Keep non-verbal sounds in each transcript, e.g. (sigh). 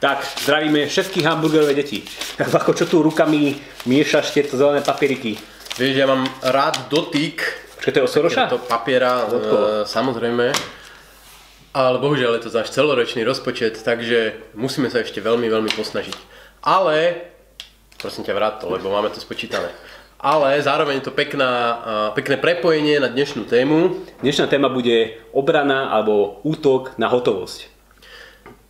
Tak, zdravíme všetkých hamburgerové deti. (laughs) Ako čo tu rukami miešaš tieto zelené papieriky? Vieš, ja mám rád dotyk Čo to je od Soroša? to papiera, e, samozrejme. Ale bohužiaľ je to náš celoročný rozpočet, takže musíme sa ešte veľmi, veľmi posnažiť. Ale, prosím ťa, vráť to, lebo máme to spočítané. Ale zároveň je to pekná, e, pekné prepojenie na dnešnú tému. Dnešná téma bude obrana alebo útok na hotovosť.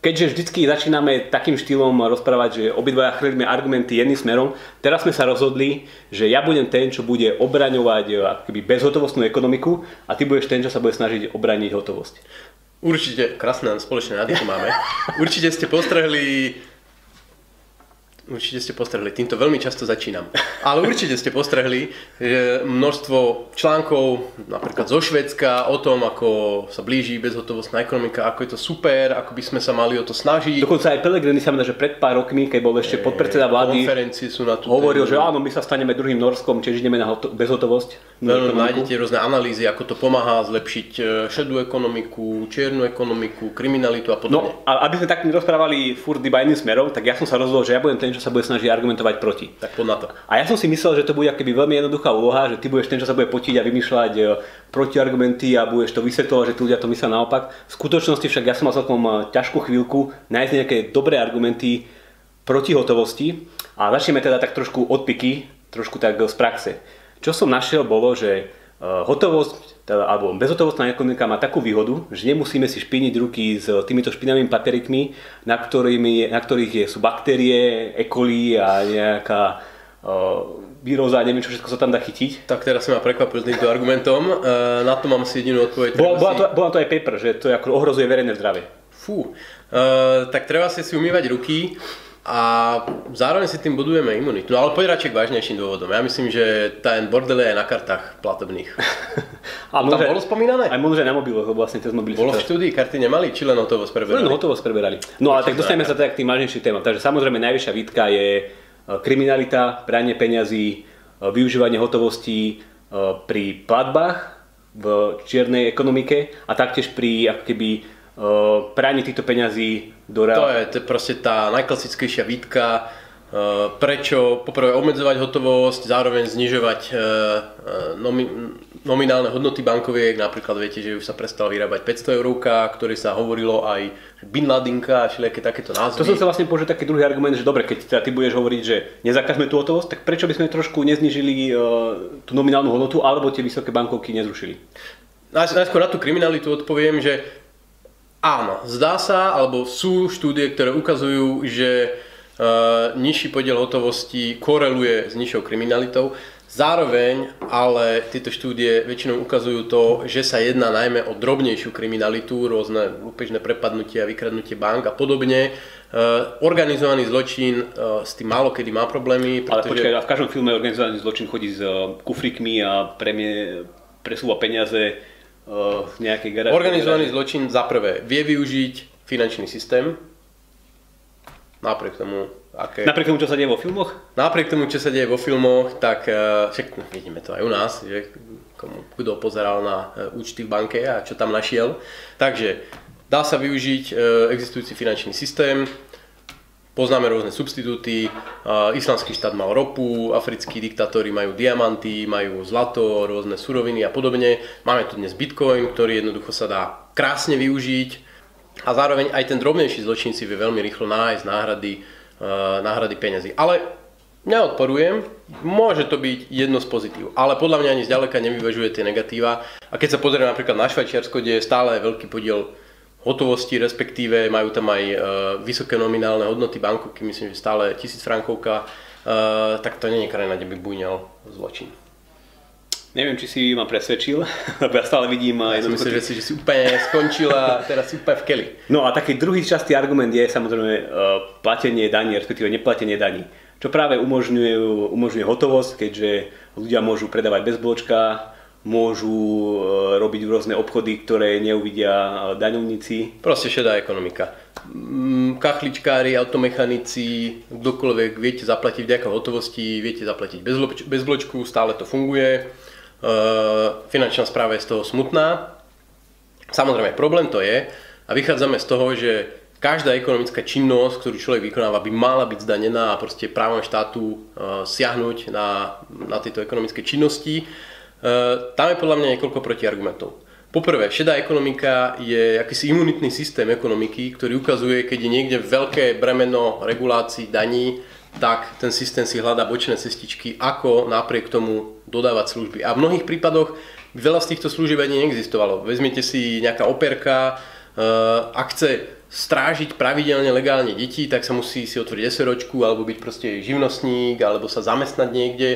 Keďže vždycky začíname takým štýlom rozprávať, že obidvaja chrlíme argumenty jedným smerom, teraz sme sa rozhodli, že ja budem ten, čo bude obraňovať e, ako keby bezhotovostnú ekonomiku a ty budeš ten, čo sa bude snažiť obraniť hotovosť. Určite, krásne spoločné nádych máme. Určite ste postrehli Určite ste postrehli, týmto veľmi často začínam. Ale určite ste postrehli, že množstvo článkov, napríklad zo Švedska, o tom, ako sa blíži bezhotovostná ekonomika, ako je to super, ako by sme sa mali o to snažiť. Dokonca aj Pellegrini sa dá, že pred pár rokmi, keď bol ešte podpredseda vlády, Konferencie sú na tú hovoril, tému. že áno, my sa staneme druhým Norskom, čiže ideme na hoto- bezhotovosť. Veľmi nájdete rôzne analýzy, ako to pomáha zlepšiť e, šedú ekonomiku, čiernu ekonomiku, kriminalitu a podobne. No a aby sme tak nerozprávali furt iba jedným smerom, tak ja som sa rozhodol, že ja budem ten, čo sa bude snažiť argumentovať proti. Tak poď na to. A ja som si myslel, že to bude akoby veľmi jednoduchá úloha, že ty budeš ten, čo sa bude potiť a vymýšľať e, protiargumenty a budeš to vysvetľovať, že tí ľudia to myslia naopak. V skutočnosti však ja som mal celkom e, ťažkú chvíľku nájsť nejaké dobré argumenty proti hotovosti a začneme teda tak trošku od piky, trošku tak z praxe. Čo som našiel bolo, že e, hotovosť, teda, alebo bezhotovostná ekonomika má takú výhodu, že nemusíme si špiniť ruky s týmito špinavými papierikmi, na, ktorými, na ktorých je, sú baktérie, E. coli a nejaká uh, výroza, neviem čo všetko sa tam dá chytiť. Tak teraz si ma prekvapil s týmto argumentom. E, na to mám si jedinú odpoveď. Bola, bola, si- to, bola to aj paper, že to ako ohrozuje verejné zdravie. Fú, uh, tak treba si si umývať ruky a zároveň si tým budujeme imunitu. No ale poď radšej k vážnejším dôvodom. Ja myslím, že ten bordel je aj na kartách platobných. (laughs) A Tam bolo spomínané? Aj možno, že aj na mobiloch, lebo vlastne tie mobily Bolo v štúdii, karty nemali, či len hotovosť Len preberali? hotovosť preberali. No ale tak dostaneme sa teda k tým vážnejším témam. Takže samozrejme najvyššia výtka je e, kriminalita, pranie peňazí, e, využívanie hotovosti e, pri platbách v čiernej ekonomike a taktiež pri ako keby e, praní týchto peňazí do To reál... je, to je proste tá najklasickejšia výtka, uh, prečo poprvé obmedzovať hotovosť, zároveň znižovať uh, nomi, nominálne hodnoty bankoviek, napríklad viete, že už sa prestal vyrábať 500 eurovka, ktorý sa hovorilo aj Bin Ladenka a všelijaké takéto názvy. To som sa vlastne použil taký druhý argument, že dobre, keď teda ty budeš hovoriť, že nezakážeme tú hotovosť, tak prečo by sme trošku neznižili tú nominálnu hodnotu alebo tie vysoké bankovky nezrušili? Naj- Najskôr na tú kriminalitu odpoviem, že áno, zdá sa, alebo sú štúdie, ktoré ukazujú, že uh, nižší podiel hotovosti koreluje s nižšou kriminalitou. Zároveň ale tieto štúdie väčšinou ukazujú to, že sa jedná najmä o drobnejšiu kriminalitu, rôzne lúpežné prepadnutia, vykradnutie bank a podobne. Uh, organizovaný zločin uh, s tým málo kedy má problémy, Ale pretože... počkaj, a v každom filme organizovaný zločin chodí s e, kufrikmi a premie, presúva peniaze z nejakej garáže. Organizovaný zločin za prvé vie využiť finančný systém, napriek tomu, aké... Napriek tomu, čo sa deje vo filmoch? Napriek tomu, čo sa deje vo filmoch, tak eh, však vidíme to aj u nás, že komu, kto pozeral na eh, účty v banke a čo tam našiel. Takže dá sa využiť eh, existujúci finančný systém, poznáme rôzne substitúty, islamský štát mal ropu, africkí diktátori majú diamanty, majú zlato, rôzne suroviny a podobne. Máme tu dnes bitcoin, ktorý jednoducho sa dá krásne využiť a zároveň aj ten drobnejší zločin si vie veľmi rýchlo nájsť náhrady, náhrady peňazí. Ale neodporujem, môže to byť jedno z pozitív, ale podľa mňa ani zďaleka nevyvažuje tie negatíva. A keď sa pozrieme napríklad na Švajčiarsko, kde je stále veľký podiel hotovosti, respektíve majú tam aj uh, vysoké nominálne hodnoty bankovky, myslím, že stále tisíc frankovka, uh, tak to nie je krajina, kde by bujňal zločin. Neviem, či si ma presvedčil, (laughs) lebo ja stále vidím Ja jednoducho som myslel, že si, že si úplne skončila, (laughs) teraz si úplne v keli. No a taký druhý častý argument je samozrejme e, platenie daní, respektíve neplatenie daní. Čo práve umožňuje, umožňuje hotovosť, keďže ľudia môžu predávať bez bločka, môžu e, robiť rôzne obchody, ktoré neuvidia e, daňovníci. Proste šedá ekonomika. Mm, Kachličkári, automechanici, kdokoľvek viete zaplatiť vďaka hotovosti, viete zaplatiť bez, bez bločku, stále to funguje. Uh, finančná správa je z toho smutná. Samozrejme, problém to je, a vychádzame z toho, že každá ekonomická činnosť, ktorú človek vykonáva, by mala byť zdanená a proste právom štátu siahnuť na, na tieto ekonomické činnosti. Uh, tam je podľa mňa niekoľko protiargumentov. Poprvé, šedá ekonomika je akýsi imunitný systém ekonomiky, ktorý ukazuje, keď je niekde veľké bremeno regulácií, daní, tak ten systém si hľadá bočné cestičky, ako napriek tomu dodávať služby. A v mnohých prípadoch veľa z týchto služieb ani neexistovalo. Vezmite si nejaká operka, uh, ak chce strážiť pravidelne legálne deti, tak sa musí si otvoriť SROčku alebo byť proste živnostník alebo sa zamestnať niekde.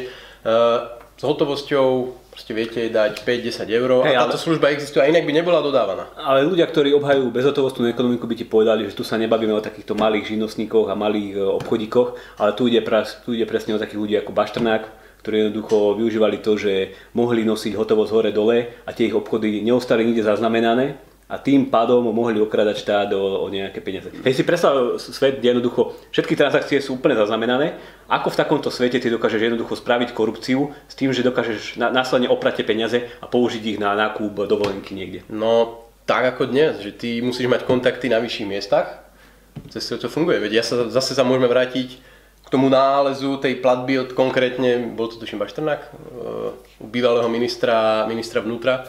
Uh, s hotovosťou proste viete dať 5-10 eur hey, a táto ale... služba existuje a inak by nebola dodávaná. Ale ľudia, ktorí obhajujú bezhotovostnú ekonomiku, by ti povedali, že tu sa nebavíme o takýchto malých živnostníkoch a malých e, obchodíkoch, ale tu ide, pras, tu ide presne o takých ľudí ako Baštrnák, ktorí jednoducho využívali to, že mohli nosiť hotovosť hore-dole a tie ich obchody neostali nikde zaznamenané a tým pádom mohli okradať štát o, o nejaké peniaze. Keď si predstav svet, jednoducho všetky transakcie sú úplne zaznamenané, ako v takomto svete ty dokážeš jednoducho spraviť korupciu s tým, že dokážeš následne oprať peniaze a použiť ich na nákup dovolenky niekde? No, tak ako dnes, že ty musíš mať kontakty na vyšších miestach, cez to funguje. Veď ja sa, zase sa môžeme vrátiť k tomu nálezu tej platby od konkrétne, bol to tuším Bašternák, uh, bývalého ministra, ministra vnútra,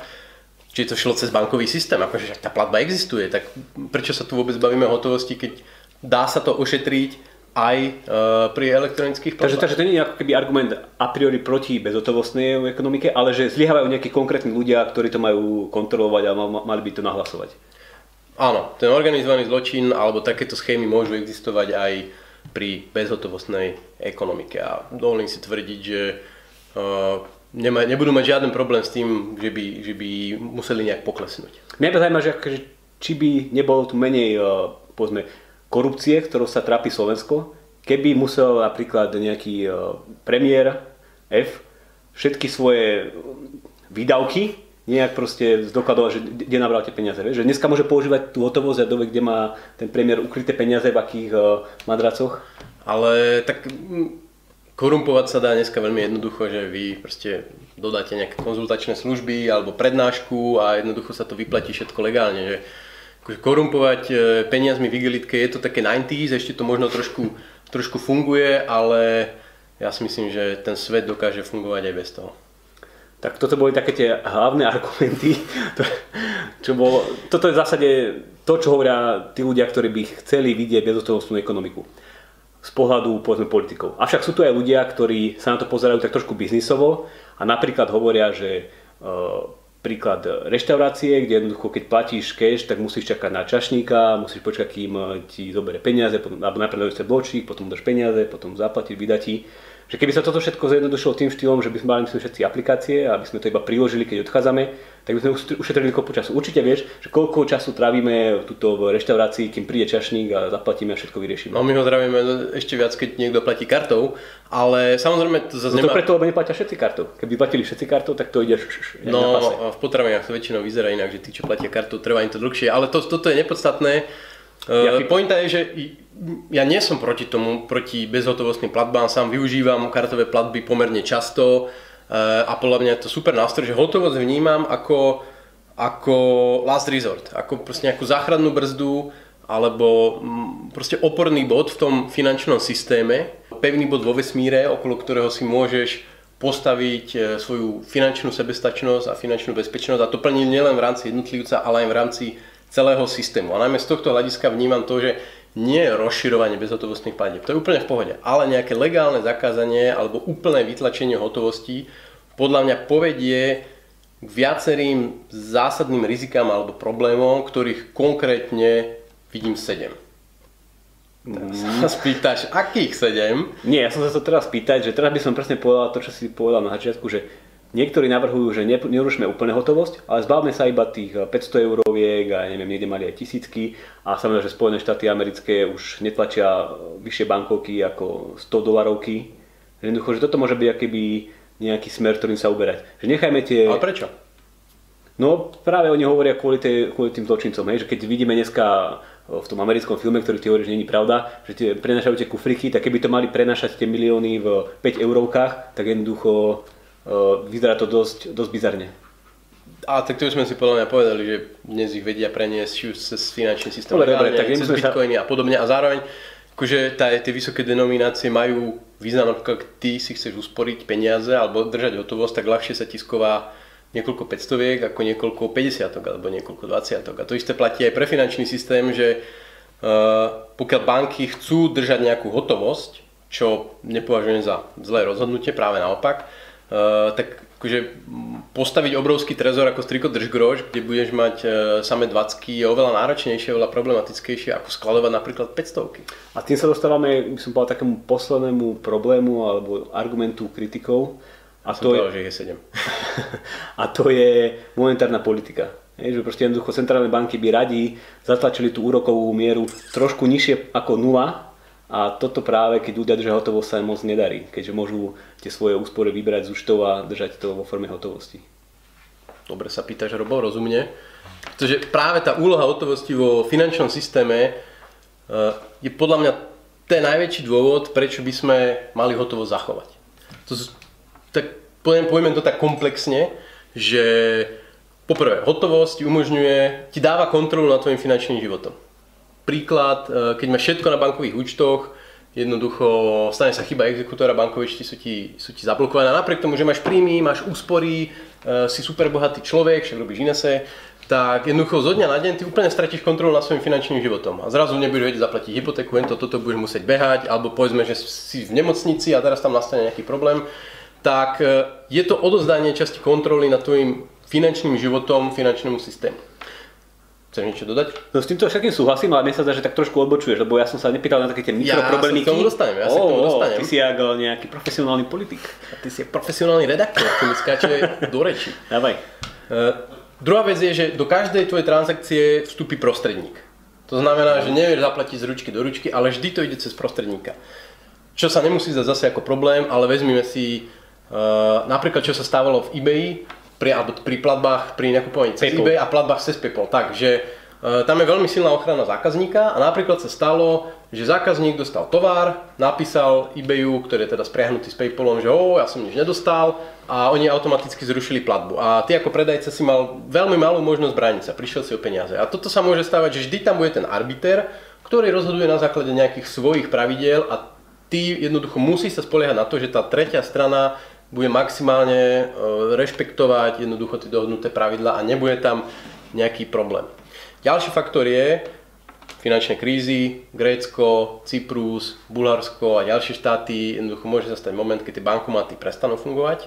či to šlo cez bankový systém, akože tá platba existuje, tak prečo sa tu vôbec bavíme o hotovosti, keď dá sa to ošetriť aj uh, pri elektronických platbách. Takže, takže to nie je ako keby argument a priori proti bezotovostnej ekonomike, ale že zlyhávajú nejakí konkrétni ľudia, ktorí to majú kontrolovať a mali by to nahlasovať. Áno, ten organizovaný zločin alebo takéto schémy môžu existovať aj pri bezhotovostnej ekonomike a dovolím si tvrdiť, že uh, nema, nebudú mať žiaden problém s tým, že by, že by museli nejak poklesnúť. Mňa by zaujíma, že či by nebolo tu menej uh, povedzme, korupcie, ktorou sa trápi Slovensko, keby musel napríklad nejaký uh, premiér F všetky svoje výdavky nejak proste zdokladovať, že kde nabral tie peniaze. Vieš? Že dneska môže používať tú hotovosť a dovie, kde má ten premiér ukryté peniaze, v akých uh, madracoch. Ale tak Korumpovať sa dá dneska veľmi jednoducho, že vy proste dodáte nejaké konzultačné služby alebo prednášku a jednoducho sa to vyplatí všetko legálne. Že korumpovať e, peniazmi v igelitke je to také 90s, ešte to možno trošku, trošku funguje, ale ja si myslím, že ten svet dokáže fungovať aj bez toho. Tak toto boli také tie hlavné (laughs) argumenty. čo bolo, toto je v zásade to, čo hovoria tí ľudia, ktorí by chceli vidieť bezhotovostnú ekonomiku z pohľadu povedzme politikov. Avšak sú tu aj ľudia, ktorí sa na to pozerajú tak trošku biznisovo a napríklad hovoria, že e, príklad reštaurácie, kde jednoducho keď platíš cash, tak musíš čakať na čašníka, musíš počkať, kým e, ti zoberie peniaze, potom, alebo najprv dáš bločík, potom dáš peniaze, potom zaplatiť, vydatí že keby sa toto všetko zjednodušilo tým štýlom, že by sme mali myslím, všetci aplikácie a aby sme to iba priložili, keď odchádzame, tak by sme ušetrili kopu času. Určite vieš, že koľko času trávime tuto v reštaurácii, kým príde čašník a zaplatíme a všetko vyriešime. No my ho trávime ešte viac, keď niekto platí kartou, ale samozrejme to zase no to nemá... preto, lebo neplatia všetci kartou. Keby platili všetci kartou, tak to ide No v potravinách to väčšinou vyzerá inak, že tí, čo platia kartou, trvá im to dlhšie, ale to, toto je nepodstatné. Ja, uh, pointa je, že ja nie som proti tomu, proti bezhotovostným platbám, sám využívam kartové platby pomerne často eh, a podľa mňa je to super nástroj, že hotovosť vnímam ako, ako last resort, ako proste nejakú záchrannú brzdu alebo mm, proste oporný bod v tom finančnom systéme, pevný bod vo vesmíre, okolo ktorého si môžeš postaviť eh, svoju finančnú sebestačnosť a finančnú bezpečnosť a to plní nielen v rámci jednotlivca, ale aj v rámci celého systému. A najmä z tohto hľadiska vnímam to, že nie je rozširovanie bezhotovostných platieb. To je úplne v pohode. Ale nejaké legálne zakázanie alebo úplné vytlačenie hotovosti podľa mňa povedie k viacerým zásadným rizikám alebo problémom, ktorých konkrétne vidím 7. Mm. sa spýtaš, akých 7? Nie, ja som sa to teraz spýtať, že teraz by som presne povedal to, čo si povedal na začiatku, že Niektorí navrhujú, že nerušme úplne hotovosť, ale zbavme sa iba tých 500 eh, euroviek a neviem, niekde mali aj tisícky a samozrejme, že Spojené štáty americké už netlačia vyššie bankovky ako 100 dolarovky. Jednoducho, že toto môže byť akýby nejaký smer, ktorým sa uberať. Že nechajme tie... Ale prečo? No práve oni hovoria kvôli, tej, kvôli tým zločincom, hej? že keď vidíme dneska eh, v tom americkom filme, ktorý ty hovoríš, že není pravda, že tie prenašajú tie kufriky, tak keby to mali prenašať tie milióny v 5 eurovkách, tak jednoducho vyzerá to dosť, dosť bizarne. A tak to už sme si podľa mňa povedali, že dnes ich vedia preniesť už cez finančný systém, Dobre, dobre, tak cez sme sa- bitcoiny a podobne. A zároveň akože tá, tie vysoké denominácie majú význam, keď ty si chceš usporiť peniaze alebo držať hotovosť, tak ľahšie sa tisková niekoľko 500 ako niekoľko 50 alebo niekoľko 20 A to isté platí aj pre finančný systém, že uh, pokiaľ banky chcú držať nejakú hotovosť, čo nepovažujem za zlé rozhodnutie, práve naopak, tak akože postaviť obrovský trezor ako striko držgrož, kde budeš mať uh, samé 20 je oveľa náročnejšie, oveľa problematickejšie ako skladovať napríklad 500 A tým sa dostávame, by som povedal, takému poslednému problému alebo argumentu kritikov. A Som to, je, povedal, že ich je 7. (laughs) a to je monetárna politika. Je, že proste jednoducho centrálne banky by radi zatlačili tú úrokovú mieru trošku nižšie ako nula a toto práve, keď ľudia držia hotovosť, sa im moc nedarí, keďže môžu tie svoje úspory vybrať z účtov a držať to vo forme hotovosti. Dobre sa pýtaš, Robo, rozumne. Pretože práve tá úloha hotovosti vo finančnom systéme eh, je podľa mňa ten najväčší dôvod, prečo by sme mali hotovosť zachovať. To, tak poviem, poviem to tak komplexne, že poprvé, hotovosť umožňuje, ti dáva kontrolu nad tvojim finančným životom. Príklad, eh, keď máš všetko na bankových účtoch, jednoducho stane sa chyba exekútora, bankové účty sú ti, sú ti zablokované. Napriek tomu, že máš príjmy, máš úspory, eh, si super bohatý človek, však robíš inese, tak jednoducho zo dňa na deň ty úplne stratíš kontrolu nad svojim finančným životom. A zrazu nebudeš vedieť zaplatiť hypotéku, len to, toto budeš musieť behať, alebo povedzme, že si v nemocnici a teraz tam nastane nejaký problém, tak eh, je to odozdanie časti kontroly nad tvojim finančným životom, finančnému systému. Chceš niečo dodať? No s týmto všetkým súhlasím, ale mne sa zdá, že tak trošku odbočuješ, lebo ja som sa nepýtal na také tie Ja mikroproblemíky. sa k tomu dostanem, ja sa k tomu dostanem. Ty si jak eh, nejaký profesionálny politik. A ty si profesionálny redaktor, ktorý mi skáče do reči. Dávaj. Uh, druhá vec je, že do každej tvojej transakcie vstúpi prostredník. To znamená, že nevieš zaplatiť z ručky do ručky, ale vždy to ide cez prostredníka. Čo sa nemusí zdať zase ako problém, ale vezmime si uh, napríklad, čo sa stávalo v eBay, pri, alebo pri platbách, pri nakupovaní cez eBay a platbách cez PayPal. Takže uh, tam je veľmi silná ochrana zákazníka a napríklad sa stalo, že zákazník dostal tovar, napísal eBayu, ktorý je teda spriahnutý s PayPalom, že o, ja som nič nedostal a oni automaticky zrušili platbu. A ty ako predajca si mal veľmi malú možnosť brániť sa, prišiel si o peniaze. A toto sa môže stávať, že vždy tam bude ten arbiter, ktorý rozhoduje na základe nejakých svojich pravidiel a ty jednoducho musíš sa spoliehať na to, že tá tretia strana bude maximálne e, rešpektovať jednoducho tie dohodnuté pravidla a nebude tam nejaký problém. Ďalší faktor je finančné krízy, Grécko, Cyprus, Bulharsko a ďalšie štáty, jednoducho môže sa stať moment, keď tie bankomaty prestanú fungovať.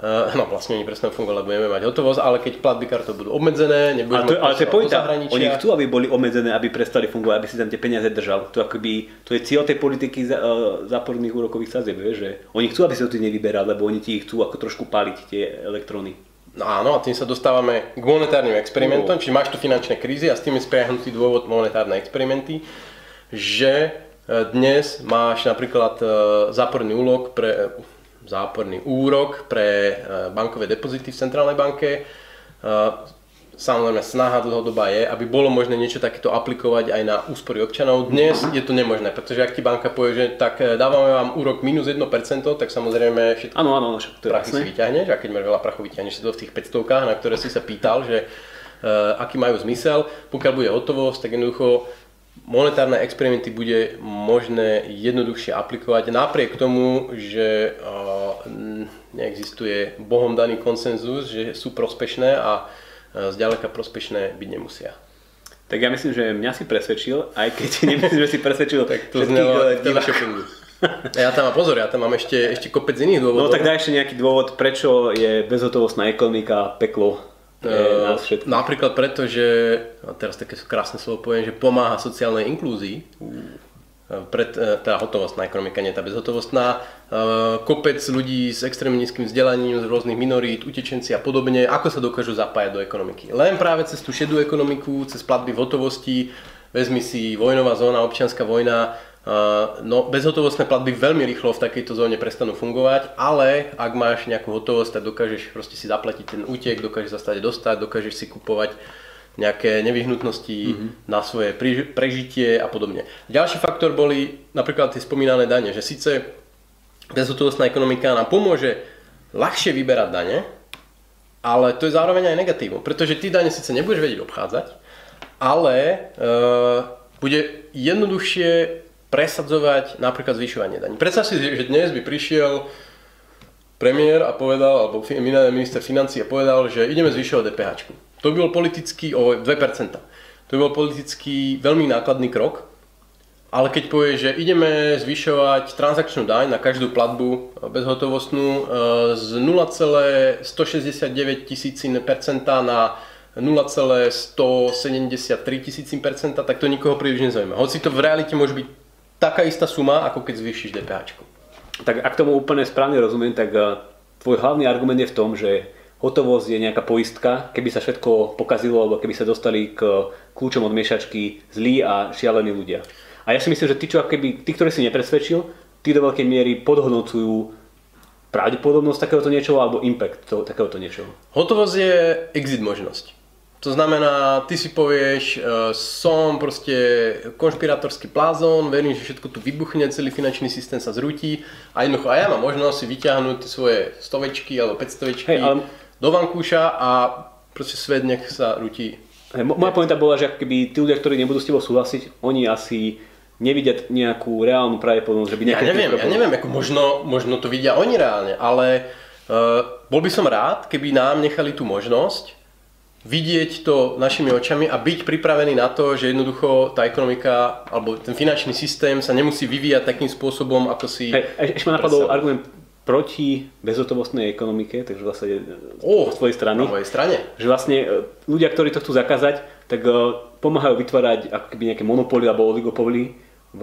Uh, no vlastne oni prestanú fungovať, budeme mať hotovosť, ale keď platby kartou budú obmedzené, nebudeš Ale to, ale to je pointa. Oni chcú, aby boli obmedzené, aby prestali fungovať, aby si tam tie peniaze držal. To, akoby, to je cieľ tej politiky za, uh, záporných úrokových sadzieb, že oni chcú, aby sa to nevyberal, lebo oni ti chcú ako trošku paliť tie elektróny. No áno, a tým sa dostávame k monetárnym experimentom, čiže máš tu finančné krízy a s tým je spriahnutý dôvod monetárne experimenty, že e, dnes máš napríklad záporný úlok pre záporný úrok pre e, bankové depozity v centrálnej banke. E, Samozrejme, snaha dlhodobá je, aby bolo možné niečo takéto aplikovať aj na úspory občanov. Dnes je to nemožné, pretože ak ti banka povie, že tak e, dávame vám úrok minus 1%, tak samozrejme všetko Áno, áno, však to prachy si vyťahneš a keď máš veľa prachu, vyťahneš si to v tých 500 na ktoré si sa pýtal, že uh, aký majú zmysel. Pokiaľ bude hotovosť, tak jednoducho monetárne experimenty bude možné jednoduchšie aplikovať napriek tomu, že uh, neexistuje bohom daný konsenzus, že sú prospešné a uh, zďaleka prospešné byť nemusia. Tak ja myslím, že mňa si presvedčil, aj keď (laughs) nemyslím, že si presvedčil tak To znelo teleshoppingu. Ja tam mám pozor, ja tam mám ešte, ešte kopec iných No dôvodov. tak daj ešte nejaký dôvod, prečo je bezhotovostná ekonomika peklo všetkých. Napríklad preto, že, a teraz také krásne slovo poviem, že pomáha sociálnej inklúzii. Eh, Pred, eh, tá hotovostná ekonomika, nie tá bezhotovostná. Kopec ľudí s extrémne nízkym vzdelaním, z rôznych minorít, utečenci a podobne, ako sa dokážu zapájať do ekonomiky. Len práve cez tú šedú ekonomiku, cez platby v hotovosti, vezmi si vojnová zóna, občianská vojna, Uh, no, bezhotovostné platby veľmi rýchlo v takejto zóne prestanú fungovať, ale ak máš nejakú hotovosť, tak dokážeš proste si zaplatiť ten útek, dokážeš sa stať dostať, dokážeš si kupovať nejaké nevyhnutnosti mm-hmm. na svoje prežitie a podobne. Ďalší faktor boli napríklad tie spomínané dane, že síce bezhotovostná ekonomika nám pomôže ľahšie vyberať dane, ale to je zároveň aj negatívum, pretože ty dane síce nebudeš vedieť obchádzať, ale e, bude jednoduchšie presadzovať napríklad zvyšovanie daní. Predstav si, že dnes by prišiel premiér a povedal, alebo minister financí a povedal, že ideme zvyšovať DPH. To by bol politicky o 2%. To by bol politicky veľmi nákladný krok, ale keď povie, že ideme zvyšovať transakčnú daň na každú platbu bezhotovostnú e, z 0,169 tisícin percenta na 0,173 tisícin percenta, tak to nikoho príliš nezaujíma. Hoci to v realite môže byť taká istá suma, ako keď zvýšiš DPH. Tak ak tomu úplne správne rozumiem, tak e, tvoj hlavný argument je v tom, že hotovosť je nejaká poistka, keby sa všetko pokazilo, alebo keby sa dostali k kľúčom od miešačky zlí a šialení ľudia. A ja si myslím, že tí, čo keby, tí, ktorí si nepresvedčil, tí do veľkej miery podhodnocujú pravdepodobnosť takéhoto niečoho alebo impact to, takéhoto niečoho. Hotovosť je exit možnosť. To znamená, ty si povieš, uh, som proste konšpirátorský plázon, verím, že všetko tu vybuchne, celý finančný systém sa zrúti a jednoducho aj ja mám možnosť si vyťahnuť svoje stovečky alebo 500 hey, ale... do vankúša a proste svet nech sa rúti. Hey, moja pointa bola, že keby tí ľudia, ktorí nebudú s tebou súhlasiť, oni asi nevidia nejakú reálnu pravdepodobnosť, že by. Ja neviem, ja neviem, ako možno, možno to vidia oni reálne, ale uh, bol by som rád, keby nám nechali tú možnosť vidieť to našimi očami a byť pripravený na to, že jednoducho tá ekonomika alebo ten finančný systém sa nemusí vyvíjať takým spôsobom, ako si... Ešte ma napadol argument proti bezhotovostnej ekonomike, takže vlastne oh, z tvojej strany. Na mojej strane. Že vlastne e, ľudia, ktorí to chcú zakázať, tak pomáhajú vytvárať ako keby nejaké monopóly alebo oligopoly v,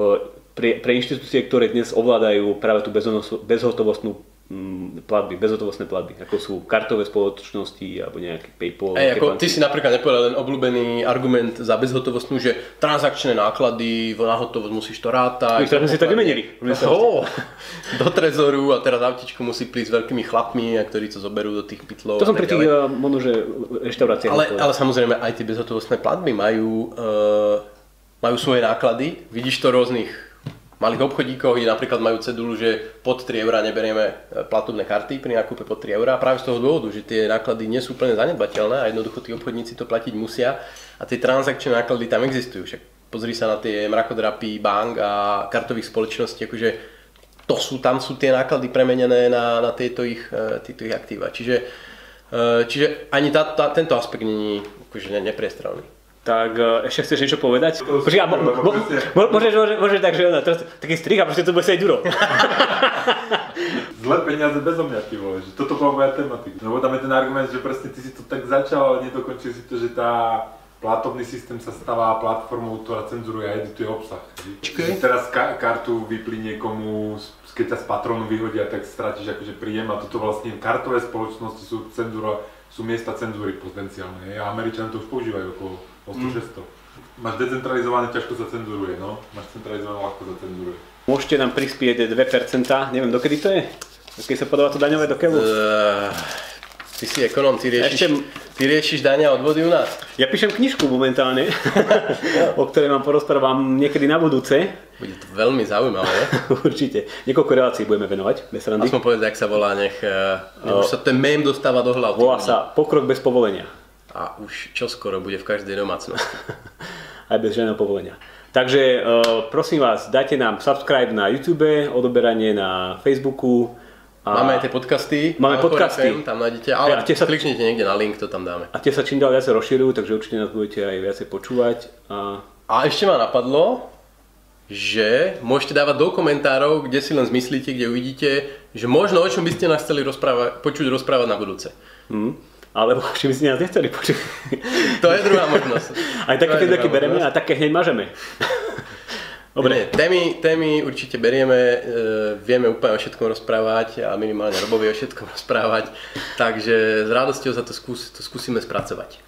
pre, pre inštitúcie, ktoré dnes ovládajú práve tú bezhotovostnú platby, bezhotovostné platby, ako sú kartové spoločnosti alebo nejaké PayPal. Ej, ako, ty si napríklad nepovedal len obľúbený argument za bezhotovostnú, že transakčné náklady na hotovosť musíš to rátať. My sme si to vymenili. Oh, (laughs) do trezoru a teraz autičko musí prísť s veľkými chlapmi, ktorí to zoberú do tých pytlov. To som pri tých uh, možno, že reštauráciách. Ale, ale samozrejme aj tie bezhotovostné platby majú uh, majú svoje náklady. Vidíš to rôznych malých obchodíkoch, kde napríklad majú cedulu, že pod 3 eurá neberieme e, platobné karty pri nákupe pod 3 eurá. Práve z toho dôvodu, že tie náklady nie sú úplne zanedbateľné a jednoducho tí obchodníci to platiť musia a tie transakčné náklady tam existujú. Však pozri sa na tie mrakodrapy bank a kartových spoločností, akože to sú, tam sú tie náklady premenené na, na tieto, ich, e, tieto ich aktíva. Čiže, e, čiže ani tá, tá, tento aspekt není akože nepriestrelný tak e, ešte chceš niečo povedať? Počkaj, mo, mo, mo, môžeš, môžeš, môžeš tak, že ona, teraz, taký strich a proste to bude sedieť duro. (laughs) Zlé peniaze bez mňa, ty vole, že toto bola moja tematika. Lebo tam je ten argument, že presne ty si to tak začal, ale nedokončil si to, že tá platobný systém sa stáva platformou, ktorá cenzuruje a edituje obsah. Okay. Teraz ka- kartu vyplí niekomu, keď ťa z patronu vyhodia, tak stratíš akože príjem a toto vlastne kartové spoločnosti sú cenzúra, sú miesta cenzúry potenciálne. A Američania to už používajú okolo 800. Mm. Máš decentralizované, ťažko sa cenzuruje, no. Máš centralizované, ľahko sa cenzuruje. Môžete nám prispieť 2%, neviem, dokedy to je? Keď sa podáva to daňové do keľu? Uh, ty si ekonom, ty riešiš, Ešte... ty riešiš daňa odvody u nás. Ja píšem knižku momentálne, (laughs) o ktorej vám porozprávam niekedy na budúce. Bude to veľmi zaujímavé. (laughs) Určite. Niekoľko relácií budeme venovať, bez randy. Aspoň povedz, ak sa volá, nech, nech uh, už sa ten meme dostáva do hlavy. Volá sa Pokrok bez povolenia a už čoskoro bude v každej domácnosti. (laughs) Aj bez žiadneho povolenia. Takže uh, prosím vás, dajte nám subscribe na YouTube, odoberanie na Facebooku. A máme aj tie podcasty. Máme podcasty. FM, tam nájdete, ale a tie sa, kliknite niekde na link, to tam dáme. A tie sa čím ďalej viacej rozširujú, takže určite nás budete aj viacej počúvať. A... a ešte ma napadlo, že môžete dávať do komentárov, kde si len zmyslíte, kde uvidíte, že možno o čom by ste nás chceli rozprávať, počuť rozprávať na budúce. Hmm alebo či by ste nás nechceli počuť. To je druhá možnosť. (laughs) Aj také keď bereme a také hneď mažeme. (laughs) Dobre. Nie, témy, témy určite berieme, e, vieme úplne o všetkom rozprávať a minimálne Robovi o všetkom (laughs) rozprávať, takže s radosťou sa to, skús, to skúsime spracovať.